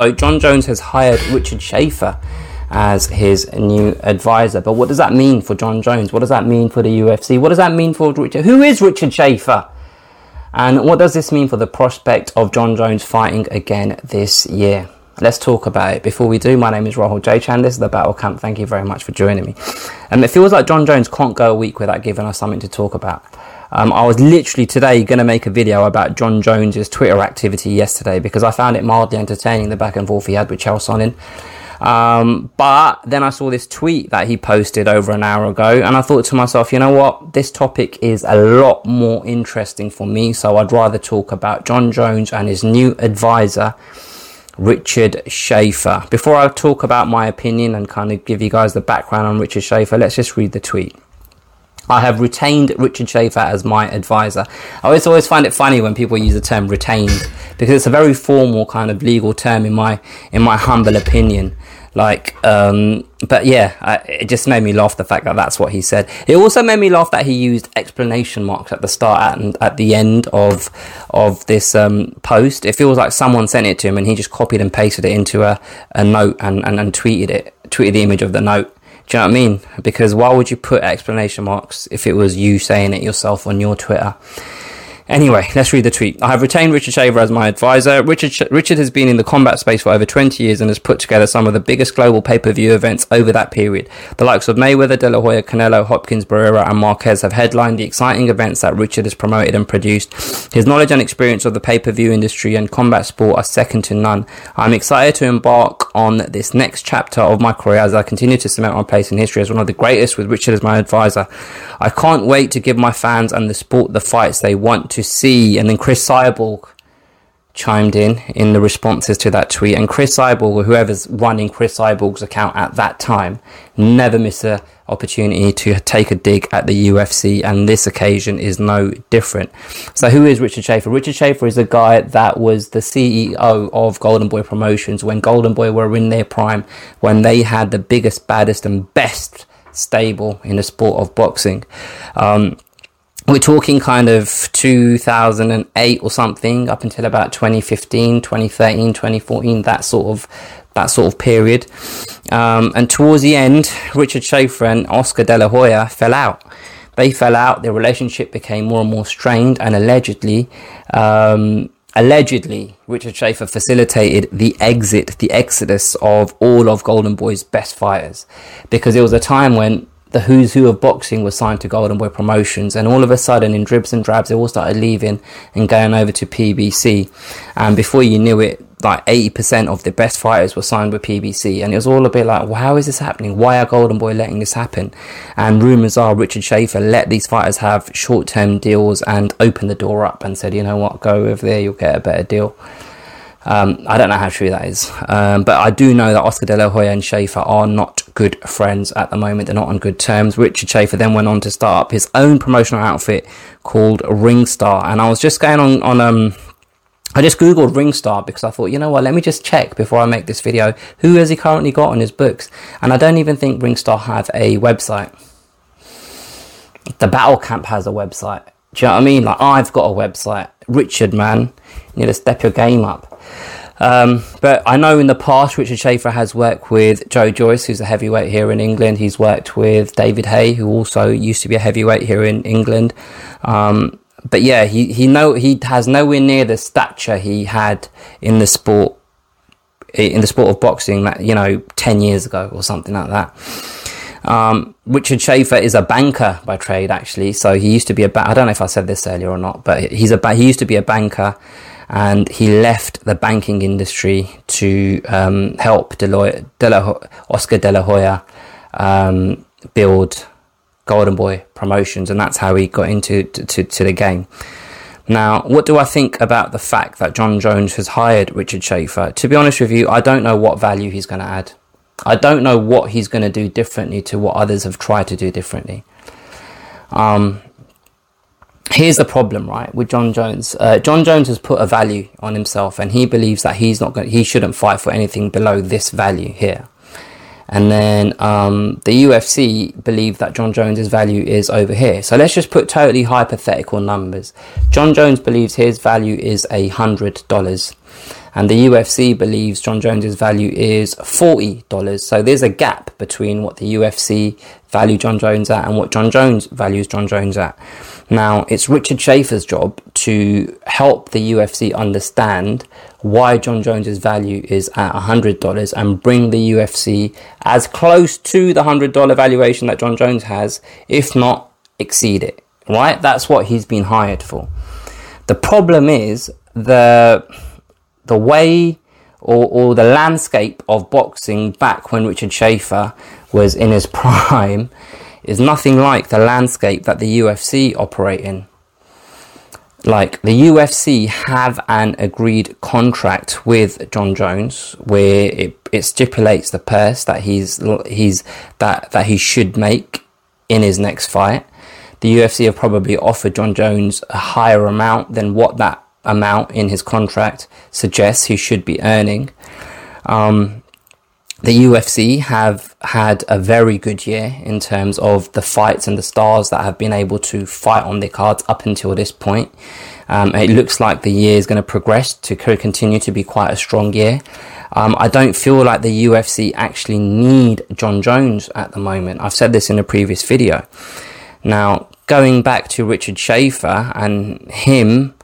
Uh, so Jon Jones has hired Richard Schaefer as his new advisor. But what does that mean for Jon Jones? What does that mean for the UFC? What does that mean for Richard? Who is Richard Schaefer? And what does this mean for the prospect of Jon Jones fighting again this year? Let's talk about it. Before we do, my name is Rahul J. Chan. This is the Battle Camp. Thank you very much for joining me. Um, it feels like Jon Jones can't go a week without giving us something to talk about. Um, I was literally today going to make a video about Jon Jones's Twitter activity yesterday because I found it mildly entertaining the back and forth he had with Chael Sonnen. Um, but then I saw this tweet that he posted over an hour ago, and I thought to myself, you know what? This topic is a lot more interesting for me, so I'd rather talk about Jon Jones and his new advisor, Richard Schaefer. Before I talk about my opinion and kind of give you guys the background on Richard Schaefer, let's just read the tweet. I have retained Richard Schaefer as my advisor. I always always find it funny when people use the term retained because it's a very formal kind of legal term in my in my humble opinion. Like, um, but yeah, I, it just made me laugh the fact that that's what he said. It also made me laugh that he used explanation marks at the start and at the end of of this um, post. It feels like someone sent it to him and he just copied and pasted it into a, a note and, and, and tweeted it, tweeted the image of the note. Do you know what I mean? Because why would you put explanation marks if it was you saying it yourself on your Twitter? Anyway, let's read the tweet. I have retained Richard Schaefer as my advisor. Richard, Richard has been in the combat space for over 20 years and has put together some of the biggest global pay-per-view events over that period. The likes of Mayweather, De La Hoya, Canelo, Hopkins, Barrera and Marquez have headlined the exciting events that Richard has promoted and produced. His knowledge and experience of the pay-per-view industry and combat sport are second to none. I'm excited to embark on this next chapter of my career as I continue to cement my place in history as one of the greatest with Richard as my advisor. I can't wait to give my fans and the sport the fights they want to to see. And then Cris Cyborg chimed in in the responses to that tweet. And Cris Cyborg, or whoever's running Cris Cyborg's account at that time, never miss an opportunity to take a dig at the UFC. And this occasion is no different. So who is Richard Schaefer? Richard Schaefer is a guy that was the CEO of Golden Boy Promotions when Golden Boy were in their prime, when they had the biggest, baddest, and best stable in the sport of boxing. Um, we're talking kind of 2008 or something up until about 2015 2013 2014 that sort of that sort of period. Um, and towards the end richard schaefer and oscar de la hoya fell out. They fell out their relationship became more and more strained and allegedly um, allegedly richard schaefer facilitated the exit the exodus of all of golden boy's best fighters. Because it was a time when the who's who of boxing was signed to Golden Boy Promotions, and all of a sudden, in dribs and drabs, they all started leaving and going over to PBC. And before you knew it, like 80% of the best fighters were signed with PBC, and it was all a bit like, well, how is this happening? Why are Golden Boy letting this happen? And rumors are Richard Schaefer let these fighters have short term deals and opened the door up and said, you know what, go over there, you'll get a better deal. Um, I don't know how true that is, um, but I do know that Oscar De La Hoya and Schaefer are not good friends at the moment. They're not on good terms. Richard Schaefer then went on to start up his own promotional outfit called Ringstar, and I was just going on on um. I just googled Ringstar because I thought, you know what, let me just check before I make this video. Who has he currently got on his books? And I don't even think Ringstar have a website. The Battle Camp has a website. Do you know what I mean? Like I've got a website. Richard, man, you need to step your game up. Um, but I know in the past Richard Schaefer has worked with Joe Joyce, who's a heavyweight here in England. He's worked with David Haye, who also used to be a heavyweight here in England. Um, but yeah, he he know he has nowhere near the stature he had in the sport in the sport of boxing that you know ten years ago or something like that. Um, Richard Schaefer is a banker by trade, actually. So he used to be a. Ba- I don't know if I said this earlier or not, but he's a. Ba- he used to be a banker and he left the banking industry to um, help Oscar De La Hoya um, build Golden Boy Promotions, and that's how he got into to, to, to, the game. Now, what do I think about the fact that Jon Jones has hired Richard Schaefer? To be honest with you, I don't know what value he's going to add. I don't know what he's going to do differently to what others have tried to do differently. Um, here's the problem, right, with Jon Jones. Uh, Jon Jones has put a value on himself, and he believes that he's not going. He shouldn't fight for anything below this value here. and then um, the UFC believe that Jon Jones's value is over here. So let's just put totally hypothetical numbers. Jon Jones believes his value is a hundred dollars, and the UFC believes Jon Jones's value is forty dollars. So there's a gap between what the UFC value Jon Jones at and what Jon Jones values Jon Jones at. Now, it's Richard Schaefer's job to help the UFC understand why Jon Jones's value is at $100 and bring the UFC as close to the $100 valuation that Jon Jones has, if not exceed it. Right? That's what he's been hired for. The problem is the the way or, or the landscape of boxing back when Richard Schaefer was in his prime is nothing like the landscape that the UFC operate in. Like the UFC have an agreed contract with Jon Jones where it, it stipulates the purse that he's he's that that he should make in his next fight. The UFC have probably offered Jon Jones a higher amount than what that amount in his contract suggests he should be earning. Um, the UFC have had a very good year in terms of the fights and the stars that have been able to fight on their cards up until this point. Um, it looks like the year is going to progress to continue to be quite a strong year. Um, I don't feel like the UFC actually need Jon Jones at the moment. I've said this in a previous video. Now, going back to Richard Schaefer and him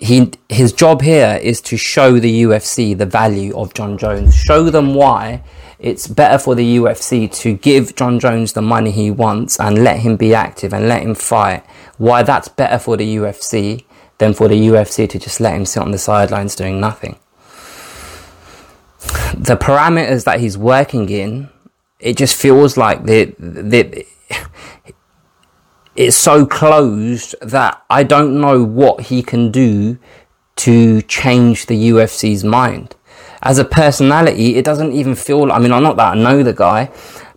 he his job here is to show the UFC the value of Jon Jones, show them why it's better for the UFC to give Jon Jones the money he wants and let him be active and let him fight. Why that's better for the UFC than for the UFC to just let him sit on the sidelines doing nothing. The parameters that he's working in, it just feels like the the it's so closed that I don't know what he can do to change the UFC's mind. As a personality, it doesn't even feel. I mean, I'm not that I know the guy,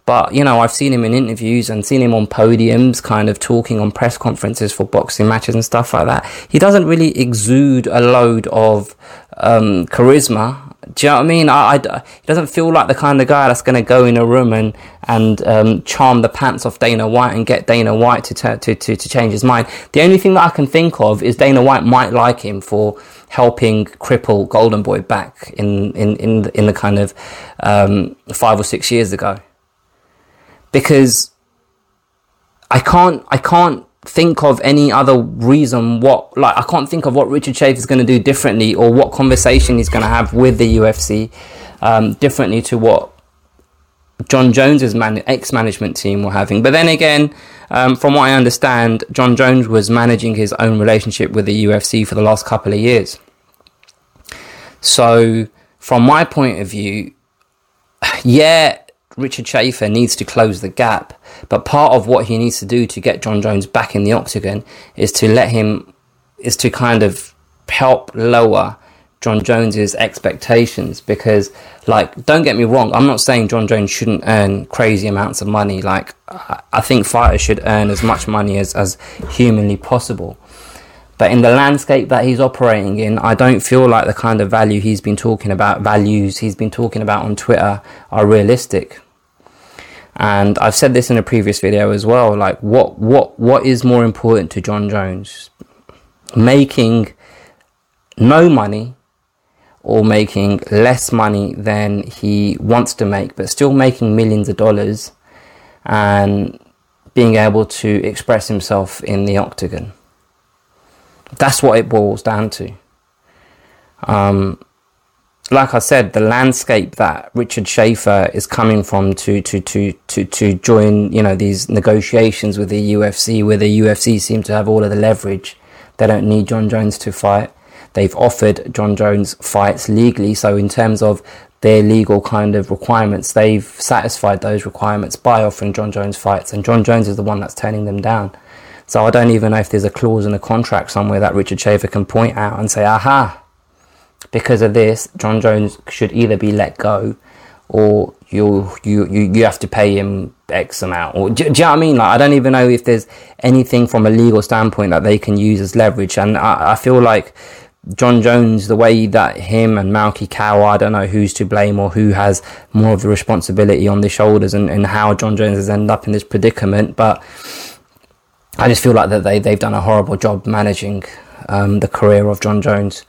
but you know, I've seen him in interviews and seen him on podiums, kind of talking on press conferences for boxing matches and stuff like that. He doesn't really exude a load of um, charisma do you know what I mean? I, I, he doesn't feel like the kind of guy that's going to go in a room and and um, charm the pants off Dana White and get Dana White to, t- to to to change his mind. The only thing that I can think of is Dana White might like him for helping cripple Golden Boy back in in in the, in the kind of um, five or six years ago, because I can't I can't think of any other reason what like I can't think of what Richard Schaefer is going to do differently or what conversation he's going to have with the UFC um, differently to what Jon Jones's man- ex-management team were having. But then again, um, from what I understand, Jon Jones was managing his own relationship with the UFC for the last couple of years. So, from my point of view, yeah, Richard Schaefer needs to close the gap. But part of what he needs to do to get Jon Jones back in the octagon is to let him, is to kind of help lower Jon Jones's expectations. Because, like, don't get me wrong, I'm not saying Jon Jones shouldn't earn crazy amounts of money. Like, I think fighters should earn as much money as, as humanly possible. But in the landscape that he's operating in, I don't feel like the kind of value he's been talking about, values he's been talking about on Twitter, are realistic. And I've said this in a previous video as well. Like, what what what is more important to Jon Jones? Making no money or making less money than he wants to make, but still making millions of dollars and being able to express himself in the octagon. That's what it boils down to. Um, like I said, the landscape that Richard Schaefer is coming from to to to to to join, you know, these negotiations with the UFC, where the UFC seem to have all of the leverage. They don't need Jon Jones to fight. They've offered Jon Jones fights legally, so in terms of their legal kind of requirements, they've satisfied those requirements by offering Jon Jones fights, and Jon Jones is the one that's turning them down. So I don't even know if there's a clause in a contract somewhere that Richard Schaefer can point out and say, aha, because of this, Jon Jones should either be let go or you you you, you have to pay him X amount. Or do, do, you know what I mean? Like I don't even know if there's anything from a legal standpoint that they can use as leverage. And I, I feel like Jon Jones, the way that him and Malki Kawa, I don't know who's to blame or who has more of the responsibility on their shoulders and, and how Jon Jones has ended up in this predicament. But I just feel like that they, they've done a horrible job managing um, the career of Jon Jones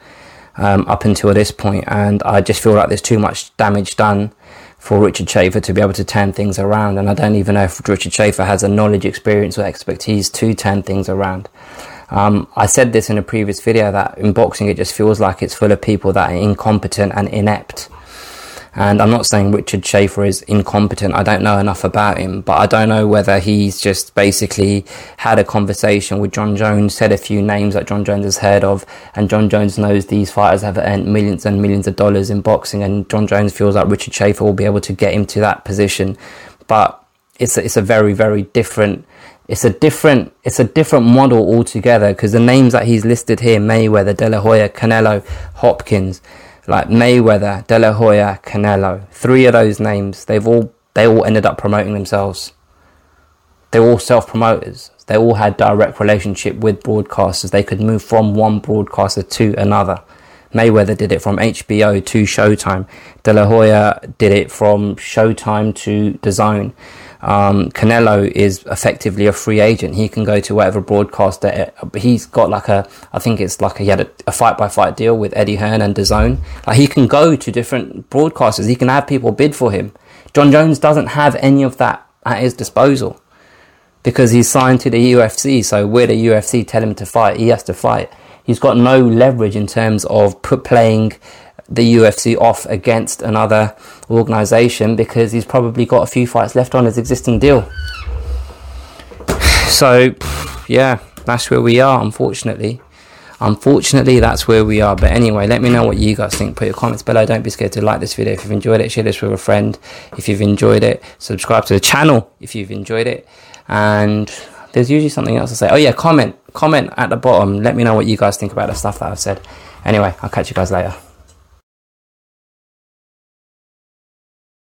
um, up until this point, and I just feel like there's too much damage done for Richard Schaefer to be able to turn things around. And I don't even know if Richard Schaefer has a knowledge, experience, or expertise to turn things around. Um, I said this in a previous video that in boxing it just feels like it's full of people that are incompetent and inept. And I'm not saying Richard Schaefer is incompetent. I don't know enough about him, but I don't know whether he's just basically had a conversation with Jon Jones, said a few names that Jon Jones has heard of, and Jon Jones knows these fighters have earned millions and millions of dollars in boxing, and Jon Jones feels like Richard Schaefer will be able to get him to that position. But it's a, it's a very very different it's a different it's a different model altogether because the names that he's listed here Mayweather, De La Hoya, Canelo, Hopkins, like Mayweather, De La Hoya, Canelo, three of those names they've all they all ended up promoting themselves. They're all self promoters. They all had direct relationship with broadcasters. They could move from one broadcaster to another. Mayweather did it from HBO to Showtime. De La Hoya did it from Showtime to DAZN. Um, Canelo is effectively a free agent. He can go to whatever broadcaster. He's got like a, I think it's like a, he had a, a fight by fight deal with Eddie Hearn and DAZN. Like he can go to different broadcasters. He can have people bid for him. Jon Jones doesn't have any of that at his disposal because he's signed to the UFC. So where the UFC tell him to fight, he has to fight. He's got no leverage in terms of playing the UFC off against another organization because he's probably got a few fights left on his existing deal. So, yeah, that's where we are, unfortunately. Unfortunately, that's where we are. But anyway, let me know what you guys think. Put your comments below. Don't be scared to like this video if you've enjoyed it. Share this with a friend if you've enjoyed it. Subscribe to the channel if you've enjoyed it. And there's usually something else to say. Oh, yeah, comment. Comment at the bottom. Let me know what you guys think about the stuff that I've said. Anyway, I'll catch you guys later.